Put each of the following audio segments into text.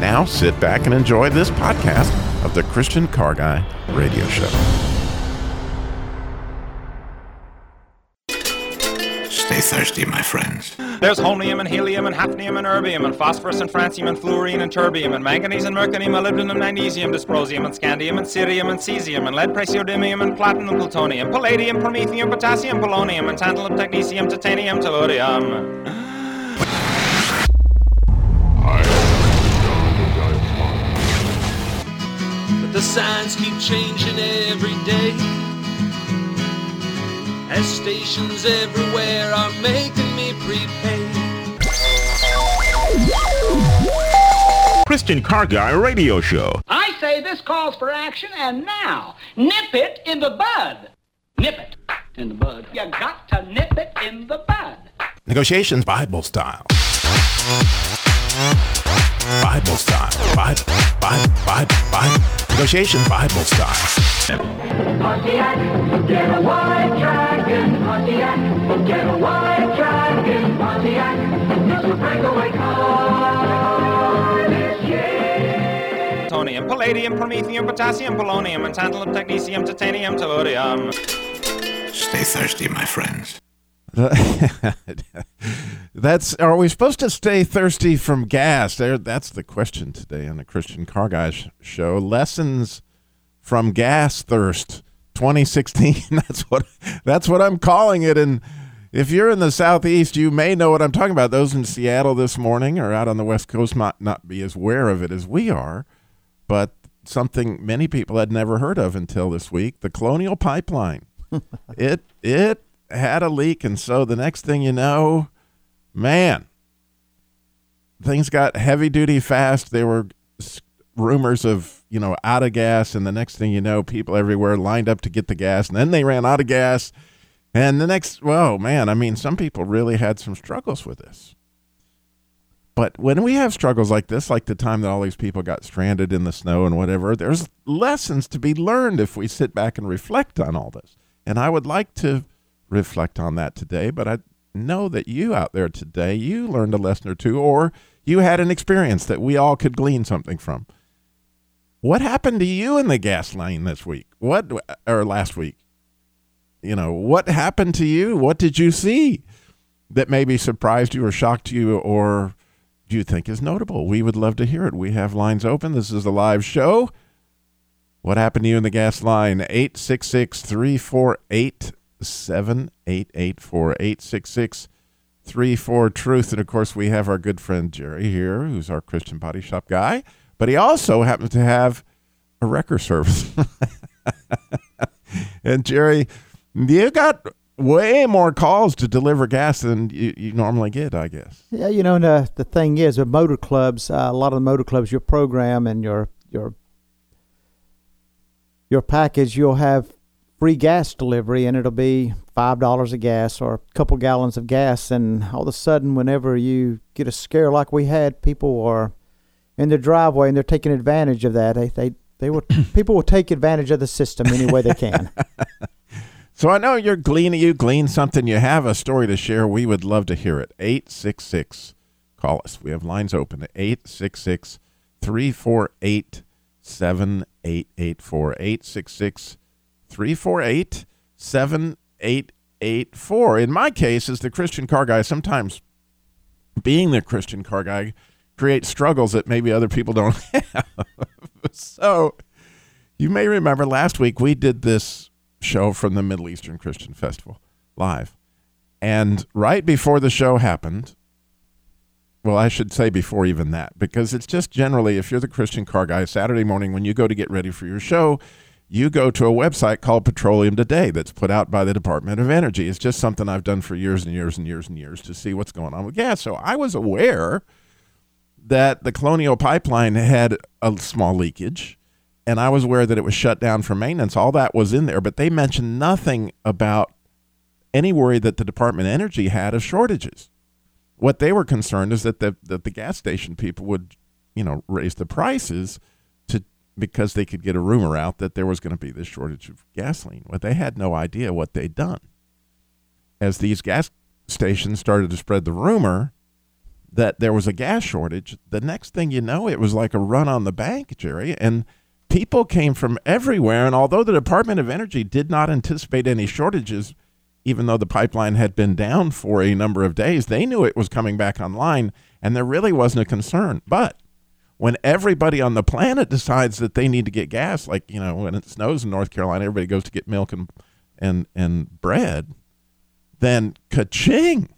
Now sit back and enjoy this podcast of the Christian Car Guy Radio Show. Stay thirsty, my friends. There's holmium and helium and hafnium and erbium and phosphorus and francium and fluorine and terbium and manganese and mercurium, molybdenum, and magnesium, dysprosium and scandium and cerium and cesium and lead, praseodymium and platinum, plutonium, palladium, promethium, potassium, polonium and tantalum, technetium, titanium, tellurium. The signs keep changing every day. As stations everywhere are making me prepay. Christian Car Guy Radio Show. I say this calls for action, and now, nip it in the bud. Nip it in the bud. You got to nip it in the bud. Negotiations Bible style. Bible style. Bible, Bible, Bible, Bible. Negotiations Bible style. Pontiac, get a white dragon. Pontiac, get a white dragon. Pontiac, this will break away car this year. Plutonium, palladium, promethium, potassium, polonium and tantalum, technetium, titanium, tellurium. Stay thirsty, my friends. That's are we supposed to stay thirsty from gas? There, that's the question today on the Christian Car Guys show. Lessons from gas thirst, 2016. That's what that's what I'm calling it. And if you're in the southeast, you may know what I'm talking about. Those in Seattle this morning or out on the west coast might not be as aware of it as we are, but something many people had never heard of until this week: the Colonial Pipeline. it it had a leak, and so the next thing you know, man, things got heavy duty fast. There were rumors of you know out of gas, and the next thing you know, people everywhere lined up to get the gas, and then they ran out of gas, and the next, whoa, man, I mean, some people really had some struggles with this. But when we have struggles like this, like the time that all these people got stranded in the snow and whatever, there's lessons to be learned if we sit back and reflect on all this. And I would like to reflect on that today, but I know that you out there today, you learned a lesson or two, or you had an experience that we all could glean something from. What happened to you in the gas lane this week? What or last week? You know, what happened to you? What did you see that maybe surprised you or shocked you or do you think is notable? We would love to hear it. We have lines open. This is a live show. What happened to you in the gas line? 866 348 7884 866 34 Truth. And of course, we have our good friend Jerry here, who's our Christian Body Shop guy, but he also happens to have a wrecker service. and Jerry, you got way more calls to deliver gas than you, you normally get, I guess. Yeah, you know, the, the thing is, with motor clubs, uh, a lot of the motor clubs, your program and your your your package, you'll have free gas delivery, and it'll be five dollars a gas or a couple gallons of gas. And all of a sudden, whenever you get a scare like we had, people are in their driveway and they're taking advantage of that. They they they will people will take advantage of the system any way they can. So I know you're gleaning, you glean something, you have a story to share. We would love to hear it. 866, call us. We have lines open at 866 348 7884. 866 348 7884. In my case, as the Christian car guy, sometimes being the Christian car guy creates struggles that maybe other people don't have. so you may remember last week we did this show from the Middle Eastern Christian Festival live. And right before the show happened, well, I should say before even that, because it's just generally, if you're the Christian car guy, Saturday morning when you go to get ready for your show, you go to a website called Petroleum Today that's put out by the Department of Energy. It's just something I've done for years and years and years and years to see what's going on with gas. So I was aware that the Colonial Pipeline had a small leakage, and I was aware that it was shut down for maintenance. All that was in there, but they mentioned nothing about any worry that the Department of Energy had of shortages. What they were concerned is that the that the gas station people would, you know, raise the prices because they could get a rumor out that there was going to be this shortage of gasoline. But they had no idea what they'd done. As these gas stations started to spread the rumor that there was a gas shortage, the next thing you know, it was like a run on the bank, Jerry, and people came from everywhere. And although the Department of Energy did not anticipate any shortages, even though the pipeline had been down for a number of days, they knew it was coming back online, and there really wasn't a concern. But when everybody on the planet decides that they need to get gas, like you know, when it snows in North Carolina, everybody goes to get milk and and and bread, then ka-ching!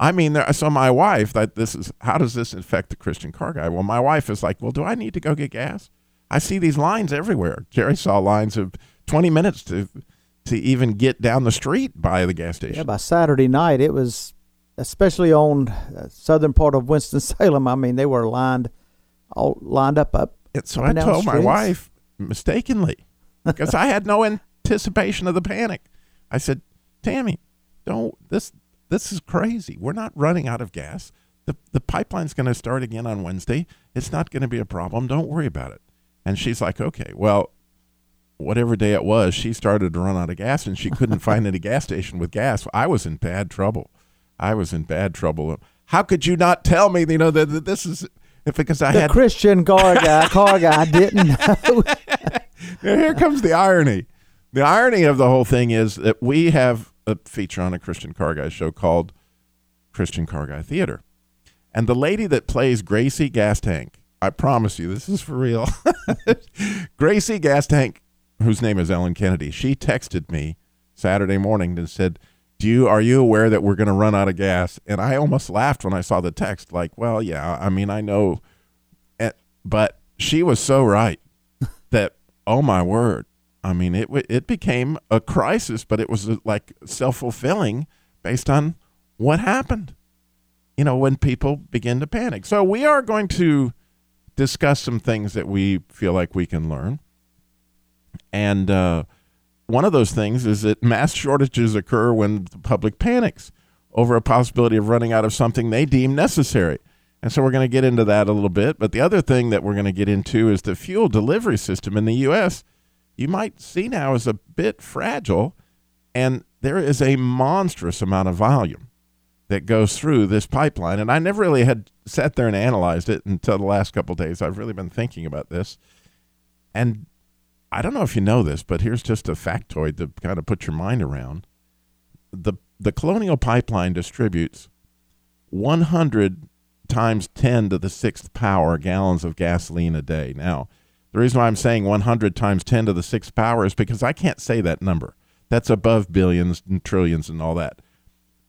I mean, there, so my wife, that this is how does this affect the Christian car guy? Well, my wife is like, well, do I need to go get gas? I see these lines everywhere. Jerry saw lines of 20 minutes to to even get down the street by the gas station. Yeah, by Saturday night, it was, especially on uh, southern part of Winston Salem. I mean, they were lined, all lined up up. And so I told my wife mistakenly because I had no anticipation of the panic. I said, "Tammy, don't this this is crazy. We're not running out of gas. The the pipeline's going to start again on Wednesday. It's not going to be a problem. Don't worry about it." And she's like, "Okay, well, whatever day it was, she started to run out of gas and she couldn't find any gas station with gas. I was in bad trouble. I was in bad trouble. How could you not tell me, you know, that, that this is because I The had Christian car guy, car guy didn't know. Now, here comes the irony. The irony of the whole thing is that we have a feature on a Christian Car Guy show called Christian Car Guy Theater. And the lady that plays Gracie Gas Tank, I promise you, this is for real. Gracie Gas Tank, whose name is Ellen Kennedy, she texted me Saturday morning and said, "Do you are you aware that we're going to run out of gas?" And I almost laughed when I saw the text. Like, well, yeah, I mean, I know, Eh, but she was so right that oh my word i mean it it became a crisis but it was uh, like self-fulfilling based on what happened you know when people begin to panic so we are going to discuss some things that we feel like we can learn and uh, one of those things is that mass shortages occur when the public panics over a possibility of running out of something they deem necessary and so we're going to get into that a little bit. But the other thing that we're going to get into is the fuel delivery system in the U.S. You might see now is a bit fragile, and there is a monstrous amount of volume that goes through this pipeline. And I never really had sat there and analyzed it until the last couple days. I've really been thinking about this. And I don't know if you know this, but here's just a factoid to kind of put your mind around. The the Colonial Pipeline distributes 100 times 10 to the sixth power gallons of gasoline a day. Now, the reason why I'm saying 100 times 10 to the sixth power is because I can't say that number. That's above billions and trillions and all that.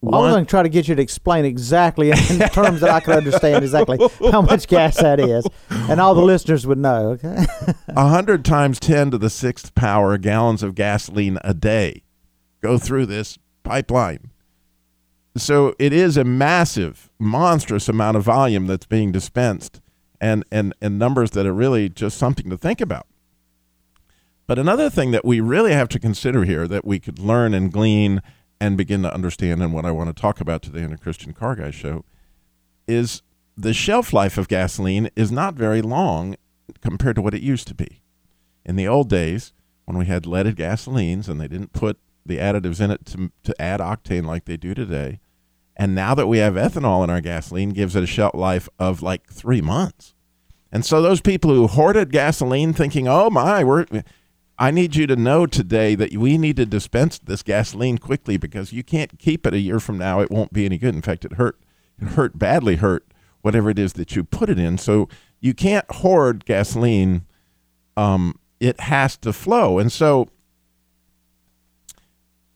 Well, I was going to try to get you to explain exactly in terms that I could understand exactly how much gas that is, and all the listeners would know. Okay. 100 times 10 to the sixth power gallons of gasoline a day go through this pipeline. So it is a massive, monstrous amount of volume that's being dispensed and, and, and numbers that are really just something to think about. But another thing that we really have to consider here that we could learn and glean and begin to understand, and what I want to talk about today in the Christian Car Guy show, is the shelf life of gasoline is not very long compared to what it used to be. In the old days, when we had leaded gasolines and they didn't put the additives in it to, to add octane like they do today, and now that we have ethanol in our gasoline, gives it a shelf life of like three months. And so those people who hoarded gasoline, thinking, "Oh my, we're," I need you to know today that we need to dispense this gasoline quickly because you can't keep it a year from now. It won't be any good. In fact, it hurt, it hurt badly hurt whatever it is that you put it in. So you can't hoard gasoline. Um, it has to flow, and so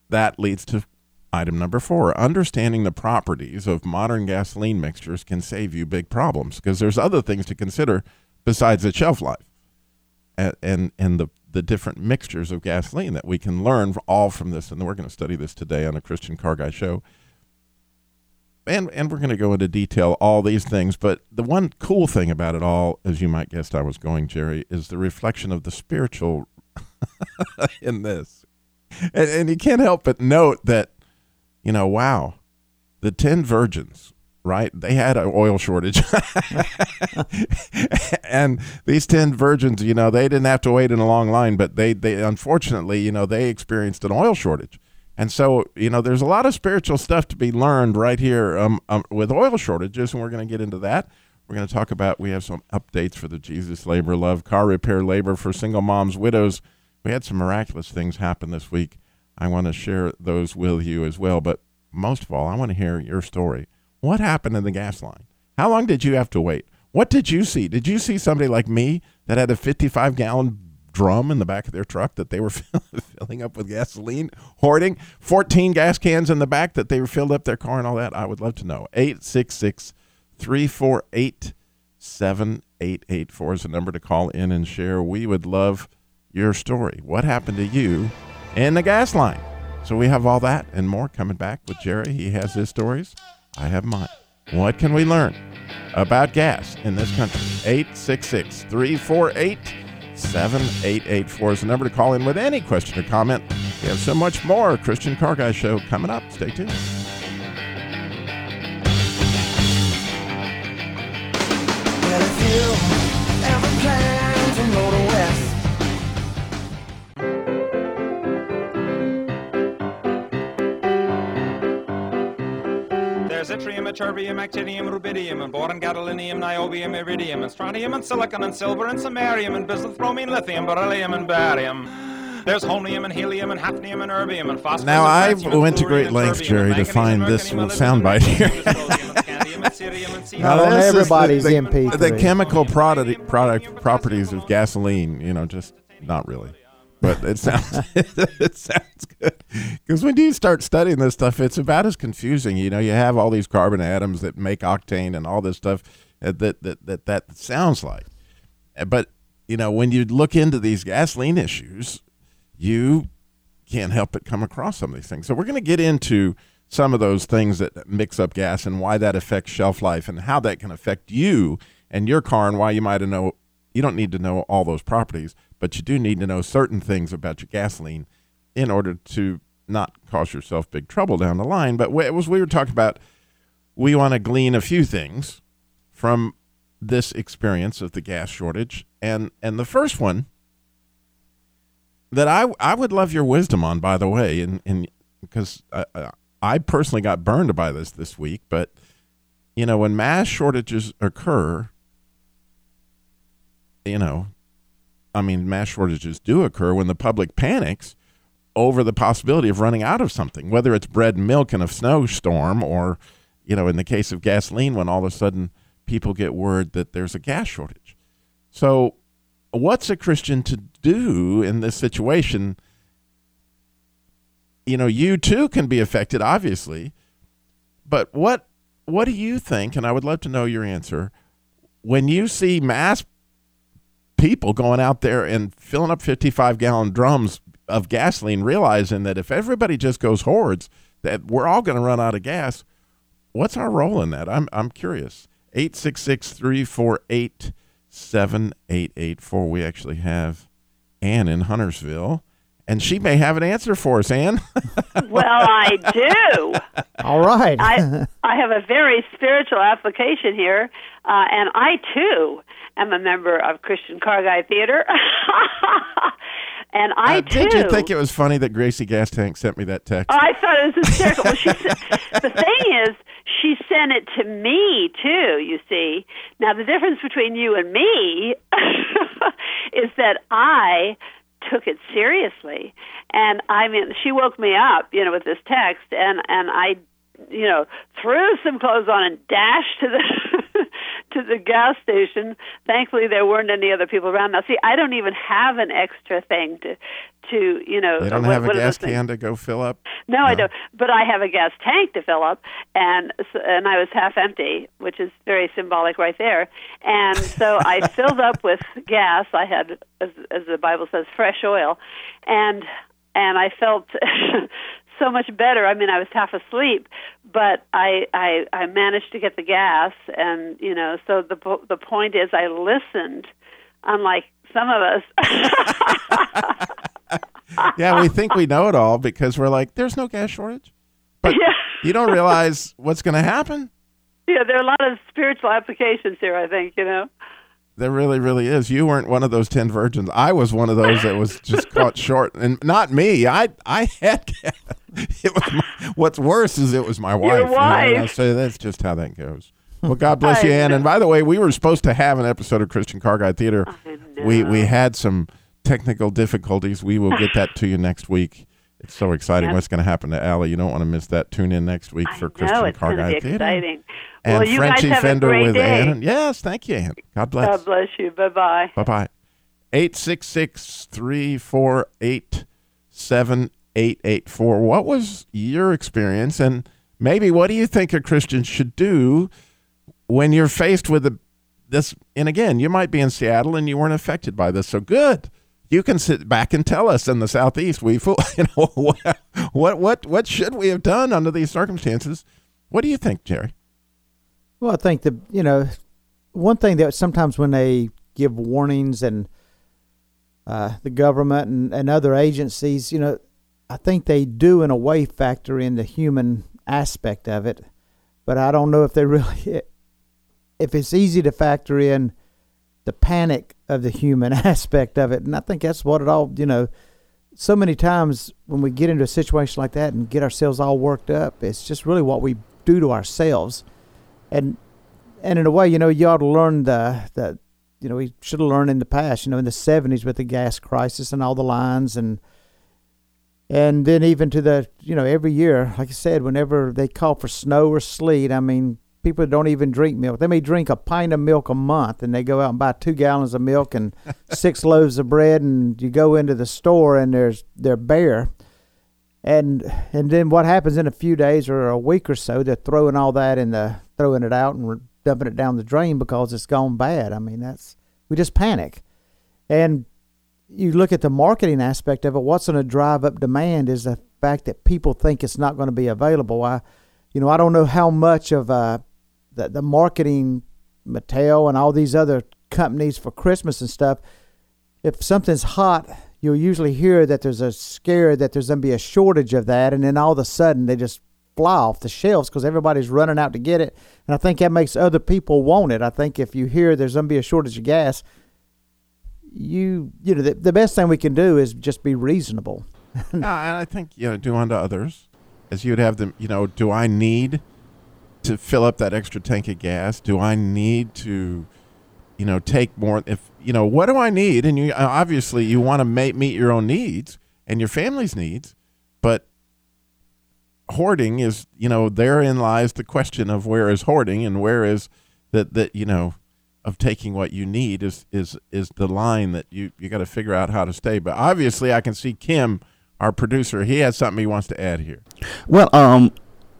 that leads to item number four. Understanding the properties of modern gasoline mixtures can save you big problems because there's other things to consider besides the shelf life and, and, and the, the different mixtures of gasoline that we can learn all from this. And we're going to study this today on a Christian Car Guy show. And, and we're going to go into detail all these things. But the one cool thing about it all, as you might guess I was going, Jerry, is the reflection of the spiritual in this. And, and you can't help but note that, you know, wow, the 10 virgins, right? They had an oil shortage. and these 10 virgins, you know, they didn't have to wait in a long line, but they, they unfortunately, you know, they experienced an oil shortage. And so, you know, there's a lot of spiritual stuff to be learned right here um, um, with oil shortages, and we're going to get into that. We're going to talk about, we have some updates for the Jesus Labor Love car repair labor for single moms, widows. We had some miraculous things happen this week. I want to share those with you as well. But most of all, I want to hear your story. What happened in the gas line? How long did you have to wait? What did you see? Did you see somebody like me that had a 55 gallon drum in the back of their truck that they were filling up with gasoline, hoarding 14 gas cans in the back that they were filled up their car and all that? I would love to know. 866 348 7884 is the number to call in and share. We would love your story. What happened to you in the gas line? So we have all that and more coming back with Jerry. He has his stories. I have mine. What can we learn about gas in this country? 866 348 7884 is the number to call in with any question or comment. We have so much more Christian Car Guy Show coming up. Stay tuned. Well, ytterbium, actinium, rubidium, and boron, gadolinium, niobium, iridium, and strontium, and silicon, and silver, and samarium, and bismuth, bromine, lithium, beryllium, and barium. There's holmium, and helium, and hafnium, and erbium, and phosphorus. Now, I and francium, and went to great and lengths, Jerry, to find this soundbite here. and dysprosium, and scandium, and cerium, and cesium, Now, and on this is everybody's the, MP3. the, the chemical product, product properties of gasoline, you know, just not really. But it sounds it sounds good because when you start studying this stuff, it's about as confusing. You know, you have all these carbon atoms that make octane and all this stuff that that that that, that sounds like. Uh, but you know, when you look into these gasoline issues, you can't help but come across some of these things. So we're going to get into some of those things that mix up gas and why that affects shelf life and how that can affect you and your car and why you might know you don't need to know all those properties, but you do need to know certain things about your gasoline in order to not cause yourself big trouble down the line. But we- as we were talking about, we want to glean a few things from this experience of the gas shortage, and and the first one that I I would love your wisdom on, by the way, and and because I- I personally got burned by this this week, but you know when mass shortages occur, you know, I mean mass shortages do occur when the public panics over the possibility of running out of something, whether it's bread and milk in a snowstorm or, you know, in the case of gasoline, when all of a sudden people get word that there's a gas shortage. So, what's a Christian to do in this situation? You know, you too can be affected, obviously, but what what do you think? And I would love to know your answer when you see mass people going out there and filling up 55 gallon drums of gasoline, realizing that if everybody just goes hoards, that we're all going to run out of gas. What's our role in that? I'm I'm curious. 866 348 7884. We actually have Ann in Huntersville, and she may have an answer for us, Ann. Well, I do. All right. I I have a very spiritual application here, uh, and I too am a member of Christian Car Guy Theater. and I Uh, too. did you think it was funny that Gracie Gas Tank sent me that text? Oh, I thought it was hysterical. Well, she said, the thing is, she sent it to me too. You see, now the difference between you and me is that I took it seriously, and I mean, she woke me up, you know, with this text, and and I, you know, threw some clothes on and dashed to the to the gas station. Thankfully, there weren't any other people around. Now, see, I don't even have an extra thing to, to you know. They don't what- have a gas can to go fill up. No, I don't. But I have a gas tank to fill up, and s- and I was half empty, which is very symbolic right there. And so I filled up with gas. I had, as, as the Bible says, fresh oil, and and I felt so much better. I mean, I was half asleep, but I I I managed to get the gas, and you know, so the the point is, I listened, unlike some of us. Yeah, we think we know it all because we're like, there's no gas shortage. But Yeah. you don't realize what's going to happen. yeah, there are a lot of spiritual applications here. I think you know. There really, really is. You weren't one of those ten virgins. I was one of those that was just caught short, and not me. I I had. It was my, what's worse is it was my wife. you I wife. say that's just how that goes. Well, God bless you, I Ann. And by the way, we were supposed to have an episode of Christian Car Guy Theater. We we had some technical difficulties. We will get that to you next week. It's so exciting. Yep. What's going to happen to Allie? You don't want to miss that. Tune in next week for I Christian know it's Car Guy Theater. exciting. And well, you Frenchie guys have Fender a great with day. Ann. Yes, thank you, Ann. God bless. God bless you. Bye bye. Bye bye. 866 348 7884. What was your experience? And maybe what do you think a Christian should do when you're faced with a, this? And again, you might be in Seattle and you weren't affected by this. So good. You can sit back and tell us in the Southeast, we, fool- you know, what, what, what, should we have done under these circumstances? What do you think, Jerry? Well, I think the you know one thing that sometimes when they give warnings and uh, the government and, and other agencies, you know, I think they do in a way factor in the human aspect of it, but I don't know if they really if it's easy to factor in the panic of the human aspect of it, and I think that's what it all you know. So many times when we get into a situation like that and get ourselves all worked up, it's just really what we do to ourselves and and in a way, you know, you ought to learn the the you know we should have learned in the past. You know, in the '70s with the gas crisis and all the lines and and then even to the you know every year, like I said, whenever they call for snow or sleet, I mean, people don't even drink milk. They may drink a pint of milk a month, and they go out and buy two gallons of milk and six loaves of bread, and you go into the store and there's they're bare. And and then what happens in a few days or a week or so? They're throwing all that in the throwing it out and dumping it down the drain because it's gone bad. I mean, that's we just panic. And you look at the marketing aspect of it. What's going to drive up demand is the fact that people think it's not going to be available. I, you know, I don't know how much of uh, the the marketing, Mattel and all these other companies for Christmas and stuff. If something's hot, you'll usually hear that there's a scare that there's going to be a shortage of that, and then all of a sudden they just fly off the shelves because everybody's running out to get it. And I think that makes other people want it. I think if you hear there's going to be a shortage of gas, you you know the, the best thing we can do is just be reasonable. no, and I think you know, do unto others as you'd have them. You know, do I need to fill up that extra tank of gas? Do I need to, you know, take more? If you know, what do I need? And you uh, obviously you want to ma- meet your own needs and your family's needs, but hoarding is you know therein lies the question of where is hoarding and where is that that you know of taking what you need is is is the line that you you got to figure out how to stay. But obviously, I can see Kim, our producer, he has something he wants to add here. Well, um,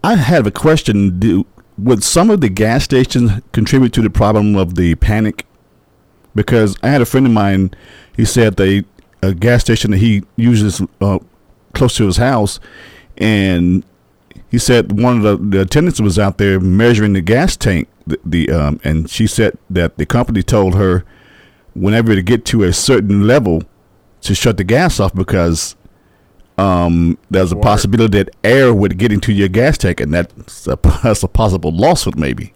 I have a question. Do would some of the gas stations contribute to the problem of the panic? Because I had a friend of mine. He said they a gas station that he uses uh, close to his house, and he said one of the, the attendants was out there measuring the gas tank. The, the um, and she said that the company told her whenever to get to a certain level to shut the gas off because um, there's a Water. possibility that air would get into your gas tank, and that's a, that's a possible lawsuit, maybe.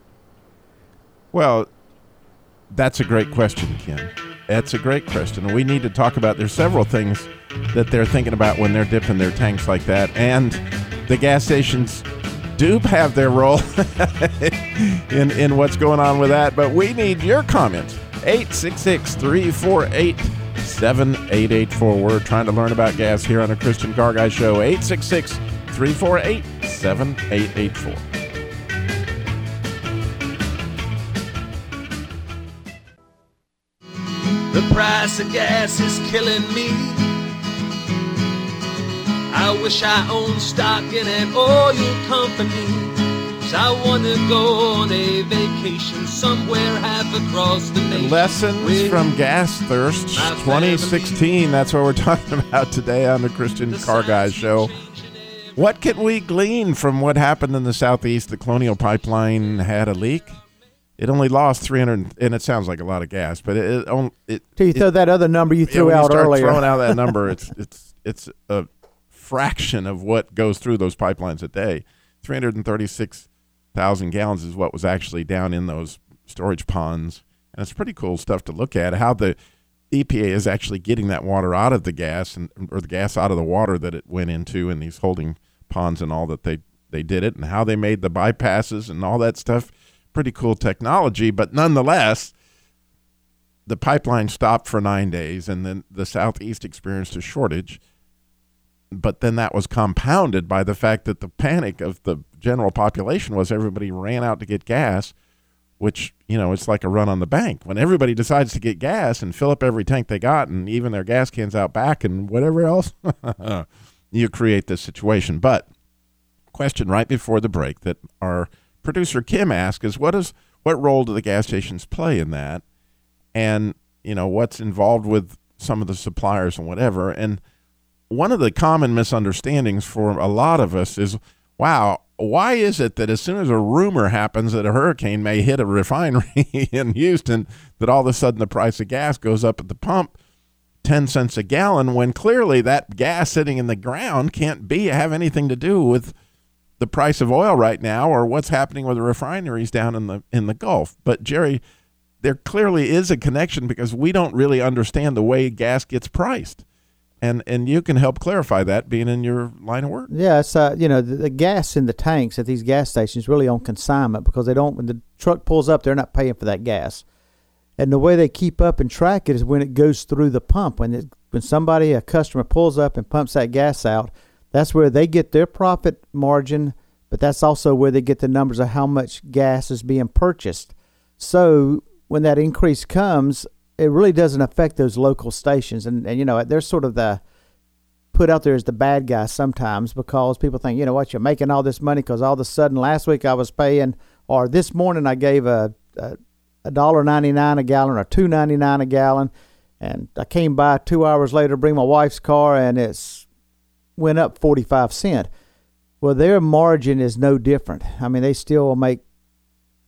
Well, that's a great question, Kim. That's a great question. And we need to talk about there's several things that they're thinking about when they're dipping their tanks like that. And the gas stations do have their role in, in what's going on with that. But we need your comments. 866 348 7884. We're trying to learn about gas here on the Christian Car Guy Show. 866 348 7884. The price of gas is killing me. I wish I owned stock in an oil company. 'Cause I wanna go on a vacation somewhere half across the nation. Lessons from Gas Thirst 2016. That's what we're talking about today on the Christian Car Guys Show. What can we glean from what happened in the southeast? The Colonial Pipeline had a leak. It only lost 300, and it sounds like a lot of gas, but it, it, only- it Till you throw that other number you yeah, threw when you out start earlier. Throwing out that number, it's it's it's a fraction of what goes through those pipelines a day. Three hundred and thirty-six thousand gallons is what was actually down in those storage ponds, and it's pretty cool stuff to look at. How the EPA is actually getting that water out of the gas and or the gas out of the water that it went into in these holding ponds and all that they they did it and how they made the bypasses and all that stuff. Pretty cool technology, but nonetheless, the pipeline stopped for nine days, and then the southeast experienced a shortage. But then that was compounded by the fact that the panic of the general population was everybody ran out to get gas, which you know it's like a run on the bank. When everybody decides to get gas and fill up every tank they got, and even their gas cans out back and whatever else, you create this situation. But question right before the break that our producer Kim asked is what is what role do the gas stations play in that? and you know what's involved with some of the suppliers and whatever and one of the common misunderstandings for a lot of us is wow why is it that as soon as a rumor happens that a hurricane may hit a refinery in Houston that all of a sudden the price of gas goes up at the pump 10 cents a gallon when clearly that gas sitting in the ground can't be have anything to do with the price of oil right now or what's happening with the refineries down in the in the Gulf but Jerry there clearly is a connection because we don't really understand the way gas gets priced. And and you can help clarify that being in your line of work. Yeah, it's uh, you know the, the gas in the tanks at these gas stations really on consignment because they don't when the truck pulls up they're not paying for that gas, and the way they keep up and track it is when it goes through the pump when it, when somebody a customer pulls up and pumps that gas out, that's where they get their profit margin, but that's also where they get the numbers of how much gas is being purchased. So when that increase comes, it really doesn't affect those local stations, and and you know they're sort of the put out there as the bad guy sometimes because people think, you know what, you're making all this money because all of a sudden last week I was paying, or this morning I gave a a, dollar ninety nine a gallon or two ninety nine a gallon, and I came by two hours later to bring my wife's car and it's went up forty five cent. Well, their margin is no different. I mean, they still make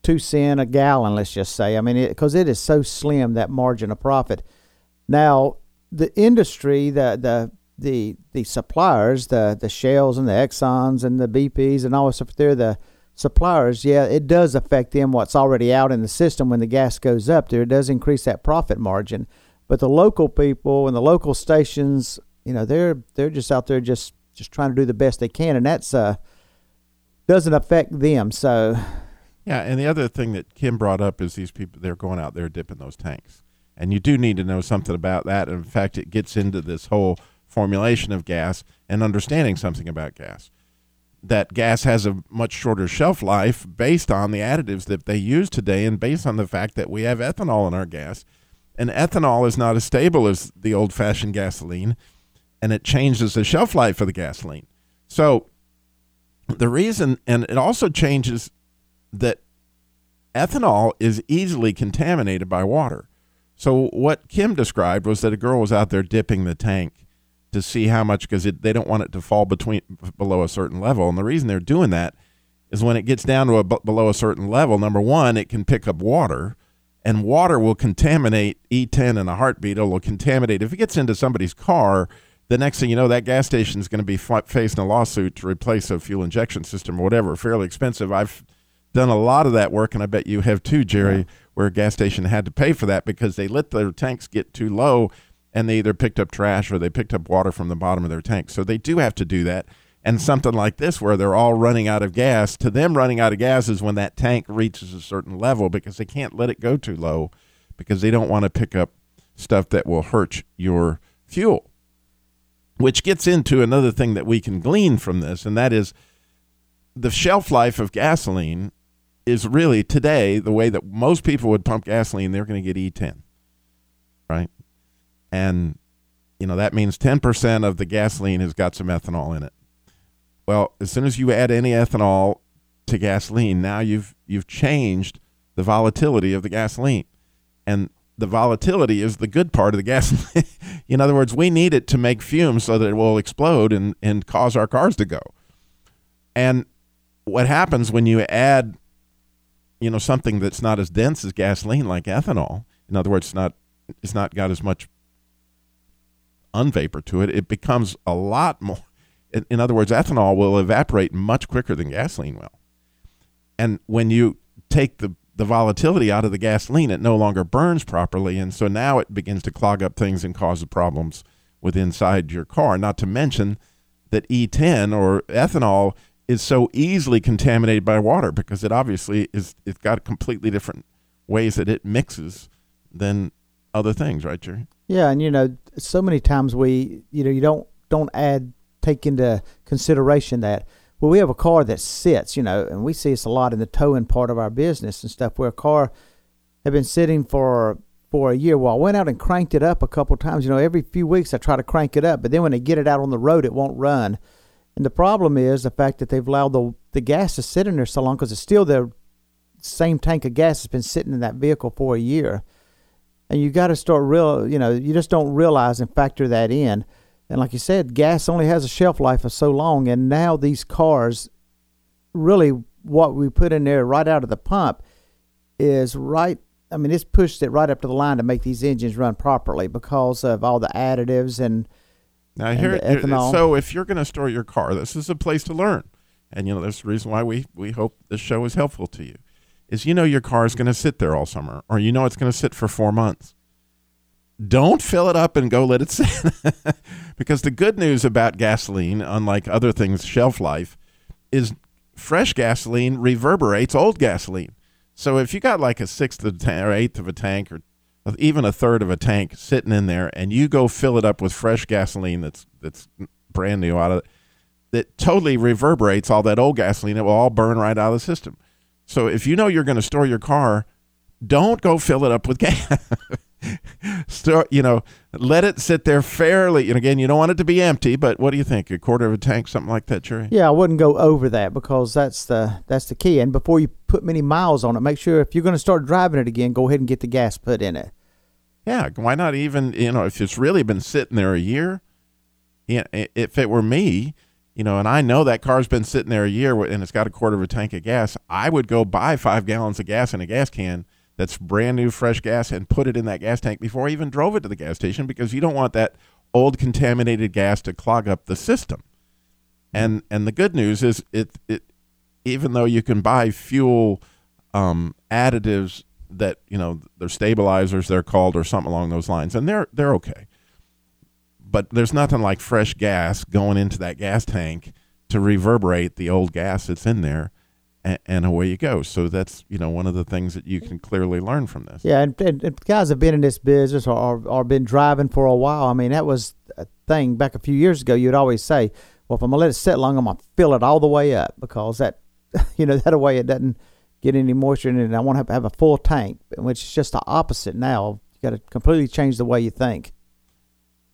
two cent a gallon. Let's just say. I mean, because it, it is so slim that margin of profit. Now, the industry, the the the the suppliers, the the Shells and the Exxons and the BPs and all this stuff, they're the suppliers. Yeah, it does affect them. What's already out in the system when the gas goes up there, it does increase that profit margin. But the local people and the local stations, you know, they're they're just out there just just trying to do the best they can, and that's uh doesn't affect them. So Yeah, and the other thing that Kim brought up is these people they're going out there dipping those tanks. And you do need to know something about that. And In fact, it gets into this whole formulation of gas and understanding something about gas. That gas has a much shorter shelf life based on the additives that they use today and based on the fact that we have ethanol in our gas. And ethanol is not as stable as the old fashioned gasoline, and it changes the shelf life of the gasoline. So the reason, and it also changes that ethanol is easily contaminated by water. So what Kim described was that a girl was out there dipping the tank to see how much because they don't want it to fall between below a certain level, and the reason they're doing that is when it gets down to a below a certain level. Number one, it can pick up water, and water will contaminate E10 in a heartbeat. It will contaminate if it gets into somebody's car. The next thing you know, that gas station is going to be facing a lawsuit to replace a fuel injection system or whatever, fairly expensive. I've done a lot of that work, and I bet you have too, Jerry, where a gas station had to pay for that because they let their tanks get too low and they either picked up trash or they picked up water from the bottom of their tank. So they do have to do that. And something like this, where they're all running out of gas, to them, running out of gas is when that tank reaches a certain level because they can't let it go too low because they don't want to pick up stuff that will hurt your fuel. Which gets into another thing that we can glean from this, and that is the shelf life of gasoline is really today the way that most people would pump gasoline, they're going to get E10, right? and you know that means 10% of the gasoline has got some ethanol in it. Well, as soon as you add any ethanol to gasoline, now you've you've changed the volatility of the gasoline. And the volatility is the good part of the gasoline. in other words, we need it to make fumes so that it will explode and, and cause our cars to go. And what happens when you add, you know, something that's not as dense as gasoline, like ethanol? In other words, it's not it's not got as much unvapor to it. It becomes a lot more. In, in other words, ethanol will evaporate much quicker than gasoline will. And when you take the the volatility out of the gasoline, it no longer burns properly, and so now it begins to clog up things and cause problems with inside your car. Not to mention that E10 or ethanol is so easily contaminated by water because it obviously is it's got completely different ways that it mixes than other things, right, Jerry? Yeah, and you know, so many times we, you know, you don't don't add take into consideration that well, we have a car that sits, you know, and we see this a lot in the towing part of our business and stuff, where a car had been sitting for for a year. Well, I went out and cranked it up a couple times. You know, every few weeks I try to crank it up, but then when they get it out on the road, it won't run. And the problem is the fact that they've allowed the the gas to sit in there so long because it's still the same tank of gas that's been sitting in that vehicle for a year. And you got to start real, you know, you just don't realize and factor that in. And like you said, gas only has a shelf life of so long. And now these cars, really, what we put in there right out of the pump is right. I mean, it's pushed it right up to the line to make these engines run properly because of all the additives and, Now here, ethanol. so if you're going to store your car, this is a place to learn, and you know that's the reason why we we hope this show is helpful to you. Is you know your car is going to sit there all summer, or you know it's going to sit for four months. Don't fill it up and go let it sit, because the good news about gasoline, unlike other things, shelf life, is fresh gasoline reverberates old gasoline. So if you got like a sixth of a tank or eighth of a tank or even a third of a tank sitting in there, and you go fill it up with fresh gasoline that's that's brand new out of it, that totally reverberates all that old gasoline. It will all burn right out of the system. So if you know you're going to store your car, don't go fill it up with gas. store, you know, let it sit there fairly. And again, you don't want it to be empty, but what do you think? A quarter of a tank, something like that, Jerry? Yeah, I wouldn't go over that because that's the that's the key. And before you put many miles on it, make sure if you're going to start driving it again, go ahead and get the gas put in it. Yeah, why not even, you know, if it's really been sitting there a year, yeah, i- if it were me, you know, and I know that car's been sitting there a year and it's got a quarter of a tank of gas, I would go buy five gallons of gas in a gas can that's brand new, fresh gas and put it in that gas tank before I even drove it to the gas station because you don't want that old contaminated gas to clog up the system. And and the good news is it it even though you can buy fuel um, additives that you know they're stabilizers they're called or something along those lines and they're they're okay but there's nothing like fresh gas going into that gas tank to reverberate the old gas that's in there and, and away you go so that's you know one of the things that you can clearly learn from this Yeah, and, and, and guys have been in this business or, or or been driving for a while. I mean, that was a thing back a few years ago. You'd always say, "Well, if I'm gonna let it sit long, I'm gonna fill it all the way up because that, you know, that way it doesn't get any moisture in it. And I want to have, have a full tank, which is just the opposite now. You got to completely change the way you think.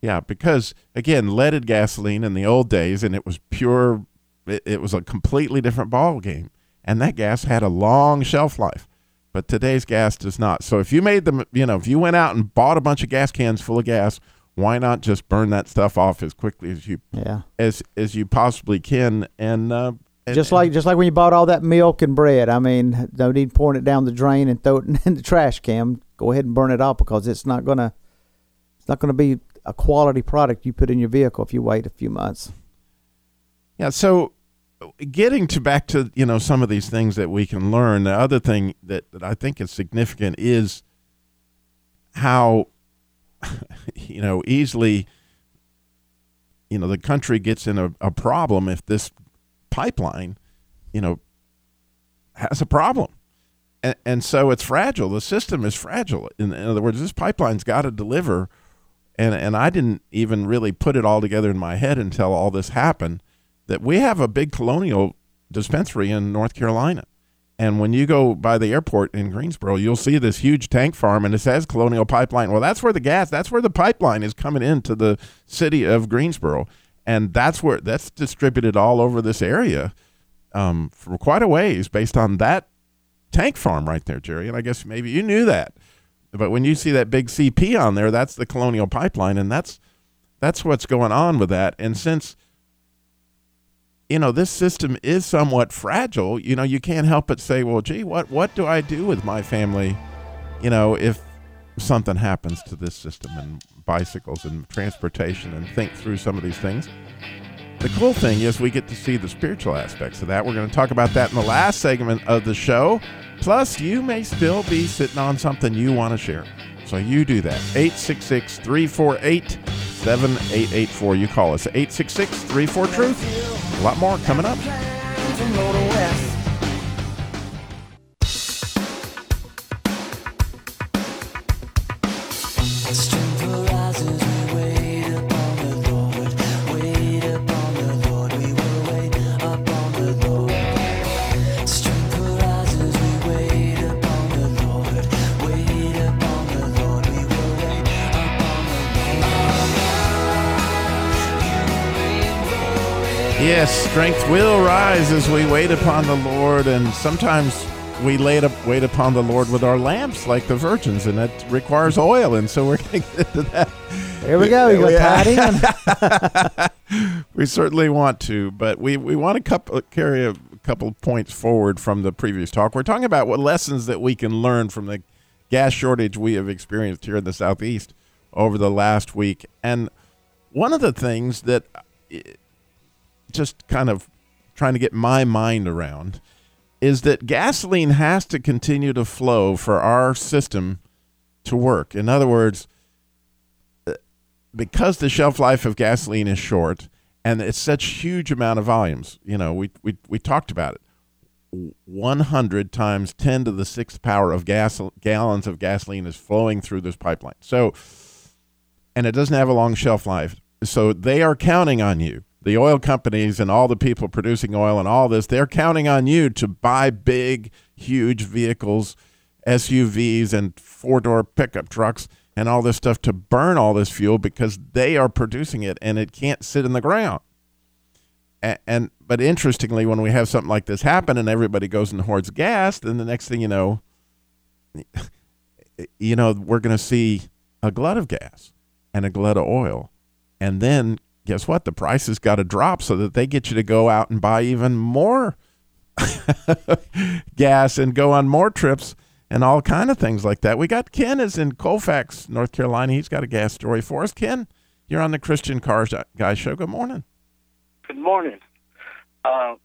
Yeah, because again, leaded gasoline in the old days, and it was pure. It, it was a completely different ball game, and that gas had a long shelf life. But today's gas does not. So if you made them, you know, if you went out and bought a bunch of gas cans full of gas, why not just burn that stuff off as quickly as you Yeah. as as you possibly can? And uh, and- just like just like when you bought all that milk and bread. I mean, no need pouring it down the drain and throw it in the trash can. Go ahead and burn it off because it's not gonna it's not gonna be a quality product you put in your vehicle if you wait a few months. Yeah, so getting to back to you know some of these things that we can learn. The other thing that, that I think is significant is how you know easily you know the country gets in a, a problem if this pipeline you know has a problem. And, and so it's fragile. The system is fragile. In, in other words this pipeline's got to deliver. And and I didn't even really put it all together in my head until all this happened that we have a big colonial dispensary in North Carolina. And when you go by the airport in Greensboro, you'll see this huge tank farm and it says Colonial Pipeline. Well, that's where the gas, that's where the pipeline is coming into the city of Greensboro. And that's where that's distributed all over this area um, for quite a ways based on that tank farm right there, Jerry. And I guess maybe you knew that. But when you see that big CP on there, that's the Colonial Pipeline. And that's that's what's going on with that. And since you know this system is somewhat fragile, you know you can't help but say, well, gee, what what do I do with my family? You know, if something happens to this system and bicycles and transportation, and think through some of these things. The cool thing is we get to see the spiritual aspects of that. We're going to talk about that in the last segment of the show. Plus, you may still be sitting on something you want to share. So you do that. 866 348 7884. You call us 866 34 Truth. A lot more coming up. Rise as we wait upon the Lord, and sometimes we up, wait upon the Lord with our lamps, like the virgins, and that requires oil. And so we're going to get into that. There we go. We go tied in. we certainly want to, but we, we want to couple, carry a couple points forward from the previous talk. We're talking about what lessons that we can learn from the gas shortage we have experienced here in the Southeast over the last week. And one of the things that eh, just kind of trying to get my mind around is that gasoline has to continue to flow for our system to work. In other words, uh, because the shelf life of gasoline is short and it's such huge amount of volumes, you know, we we, we talked about it. 100 times 10 to the sixth power of gas gallons of gasoline is flowing through this pipeline. So, and it doesn't have a long shelf life. So they are counting on you. The oil companies and all the people producing oil and all this, they're counting on you to buy big, huge vehicles, SUVs and four door pickup trucks and all this stuff to burn all this fuel because they are producing it and it can't sit in the ground. And, and but interestingly, when we have something like this happen and everybody goes and hoards gas, then the next thing you know, you know, we're going to see a glut of gas and a glut of oil. And then guess what? The price has got to drop so that they get you to go out and buy even more gas and go on more trips and all kind of things like that. We got Ken is in Colfax, North Carolina. He's got a gas story for us. Ken, you're on the Christian Cars Guy Show. Good morning. Good morning. Uh,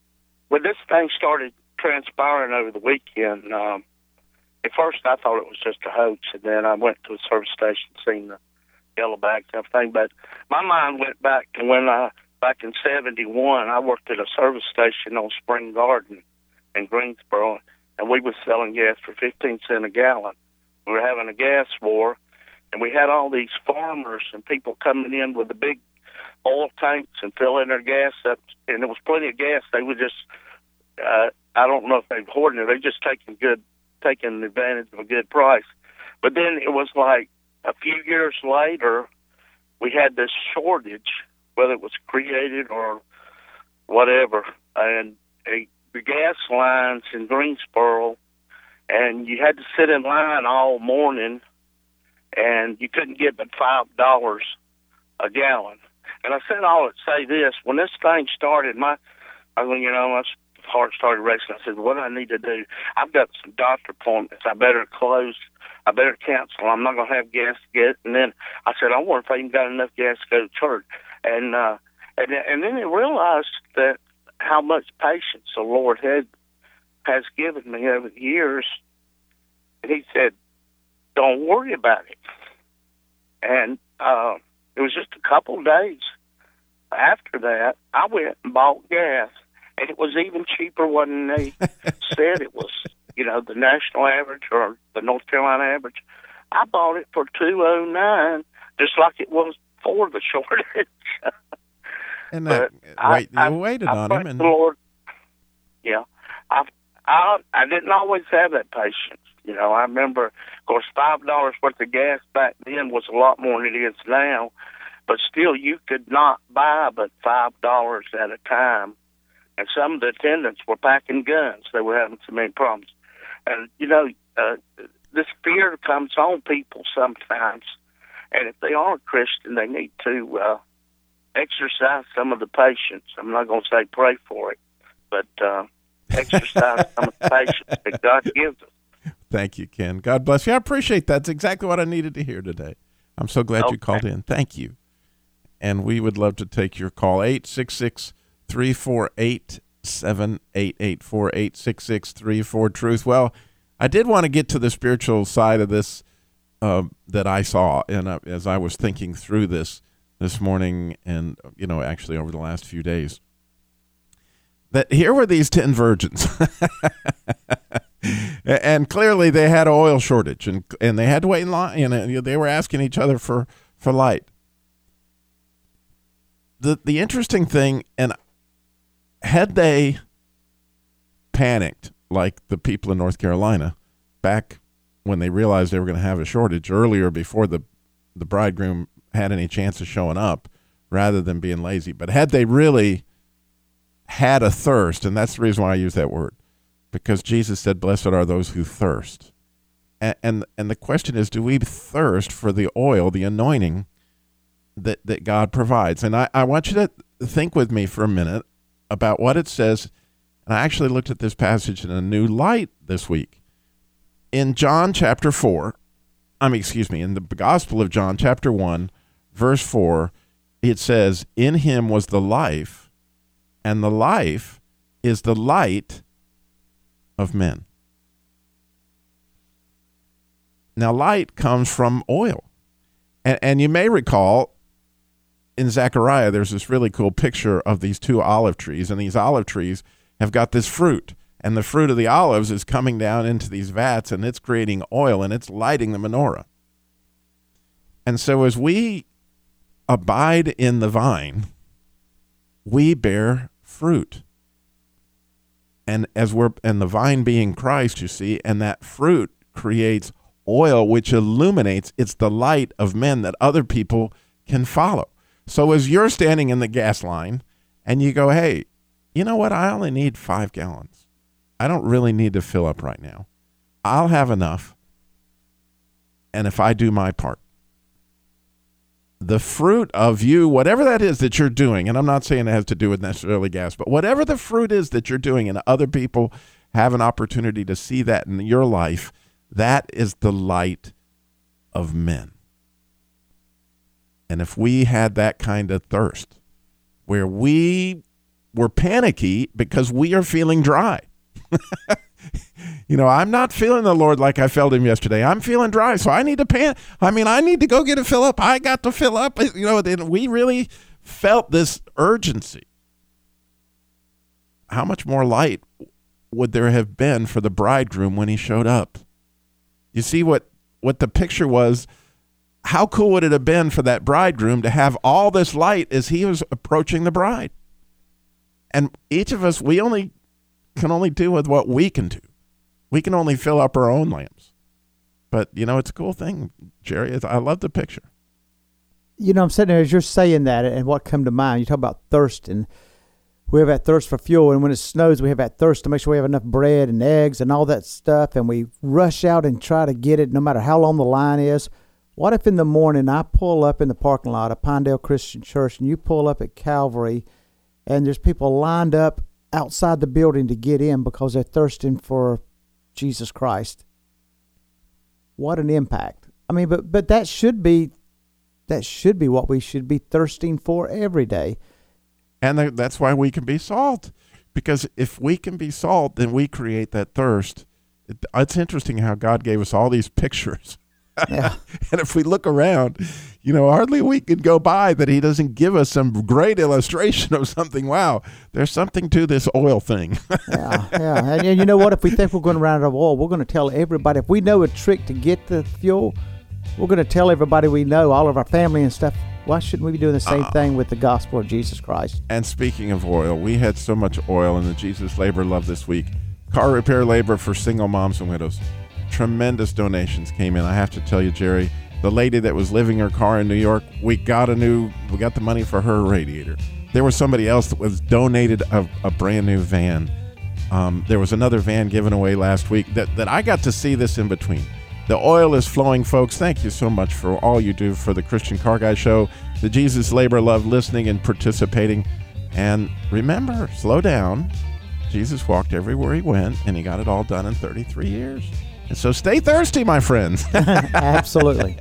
when this thing started transpiring over the weekend, um, at first I thought it was just a hoax, and then I went to a service station, seen the yellow bags and everything. But my mind went back to when I, back in '71, I worked at a service station on Spring Garden in Greensboro, and we was selling gas for 15 cent a gallon. We were having a gas war, and we had all these farmers and people coming in with the big oil tanks and filling their gas up, and there was plenty of gas. They were just, uh, I don't know if they were hoarding it. They just taking good, taking advantage of a good price. But then it was like a few years later, we had this shortage, whether it was created or whatever, and a, the gas lines in Greensboro, and you had to sit in line all morning, and you couldn't get but five dollars a gallon. And I said to say this: when this thing started, my, I mean, you know, my heart started racing. I said, "What do I need to do? I've got some doctor appointments. I better close. I better cancel. I'm not going to have gas to get." And then I said, "I wonder if I even got enough gas to go to church." And uh, and and then I realized that how much patience the Lord had has given me over the years. And He said, "Don't worry about it." And uh, it was just a couple days after that, I went and bought gas, and it was even cheaper when they said it was, you know, the national average or the North Carolina average. I bought it for two oh nine, just like it was for the shortage. And that, I- wait, I- you waited I on thank him, and the Lord. Yeah, I I I didn't always have that patience. You know, I remember, of course, five dollars worth of gas back then was a lot more than it is now, but still, you could not buy but five dollars at a time. And some of the attendants were packing guns; they were having so many problems. And you know, uh, this fear comes on people sometimes, and if they are a Christian, they need to uh, exercise some of the patience. I'm not going to say pray for it, but uh, exercise some of the patience that God gives us. Thank you, Ken. God bless you. I appreciate that. That's exactly what I needed to hear today. I'm so glad you called in. Thank you. And we would love to take your call 866 348 7884 866 34 Truth. Well, I did want to get to the spiritual side of this uh, that I saw. And uh, as I was thinking through this this morning and, you know, actually over the last few days, that here were these 10 virgins. And clearly they had an oil shortage and and they had to wait in line and they were asking each other for for light the the interesting thing and had they panicked like the people in North Carolina back when they realized they were going to have a shortage earlier before the the bridegroom had any chance of showing up rather than being lazy but had they really had a thirst and that's the reason why I use that word because Jesus said, "Blessed are those who thirst." And and, and the question is, do we thirst for the oil, the anointing that that God provides? And I, I want you to think with me for a minute about what it says. And I actually looked at this passage in a new light this week. In John chapter four, I mean, excuse me, in the Gospel of John chapter one, verse four, it says, "In him was the life, and the life is the light." of men. Now, light comes from oil. And, and you may recall in Zechariah, there's this really cool picture of these two olive trees, and these olive trees have got this fruit. And the fruit of the olives is coming down into these vats, and it's creating oil, and it's lighting the menorah. And so, as we abide in the vine, we bear fruit and as we're and the vine being Christ, you see, and that fruit creates oil which illuminates. It's the light of men that other people can follow. So as you're standing in the gas line and you go, hey, you know what? I only need five gallons. I don't really need to fill up right now. I'll have enough. And if I do my part, the fruit of you, whatever that is that you're doing, and I'm not saying it has to do with necessarily gas, but whatever the fruit is that you're doing, and other people have an opportunity to see that in your life, that is the light of men. And if we had that kind of thirst, where we were panicky because we are feeling dry. you know, I'm not feeling the Lord like I felt him yesterday. I'm feeling dry, so I need to pan. I mean, I need to go get a fill up. I got to fill up. You know, then we really felt this urgency. How much more light would there have been for the bridegroom when he showed up? You see what what the picture was. How cool would it have been for that bridegroom to have all this light as he was approaching the bride? And each of us, we only can only do with what we can do. We can only fill up our own lamps. But you know, it's a cool thing, Jerry. I love the picture. You know, I'm sitting there as you're saying that, and what come to mind? You talk about thirst, and we have that thirst for fuel, and when it snows, we have that thirst to make sure we have enough bread and eggs and all that stuff, and we rush out and try to get it, no matter how long the line is. What if in the morning I pull up in the parking lot of Pinedale Christian Church, and you pull up at Calvary, and there's people lined up outside the building to get in because they're thirsting for Jesus Christ? What an impact! I mean, but but that should be that should be what we should be thirsting for every day. And that's why we can be salt. Because if we can be salt, then we create that thirst. It's interesting how God gave us all these pictures. Yeah. and if we look around, you know, hardly a week could go by that He doesn't give us some great illustration of something. Wow, there's something to this oil thing. yeah, yeah. And, and you know what? If we think we're going to run out of oil, we're going to tell everybody. If we know a trick to get the fuel, we're going to tell everybody we know, all of our family and stuff. Why shouldn't we be doing the same ah. thing with the gospel of Jesus Christ? And speaking of oil, we had so much oil in the Jesus Labor Love this week. car repair labor for single moms and widows. Tremendous donations came in. I have to tell you, Jerry, the lady that was living her car in New York, we got a new, we got the money for her radiator. There was somebody else that was donated a, a brand new van. Um, there was another van given away last week that, that I got to see this in between. The oil is flowing, folks. Thank you so much for all you do for the Christian Car Guy Show, the Jesus Labor Love listening and participating. And remember, slow down. Jesus walked everywhere he went, and he got it all done in 33 years. So stay thirsty, my friends. Absolutely.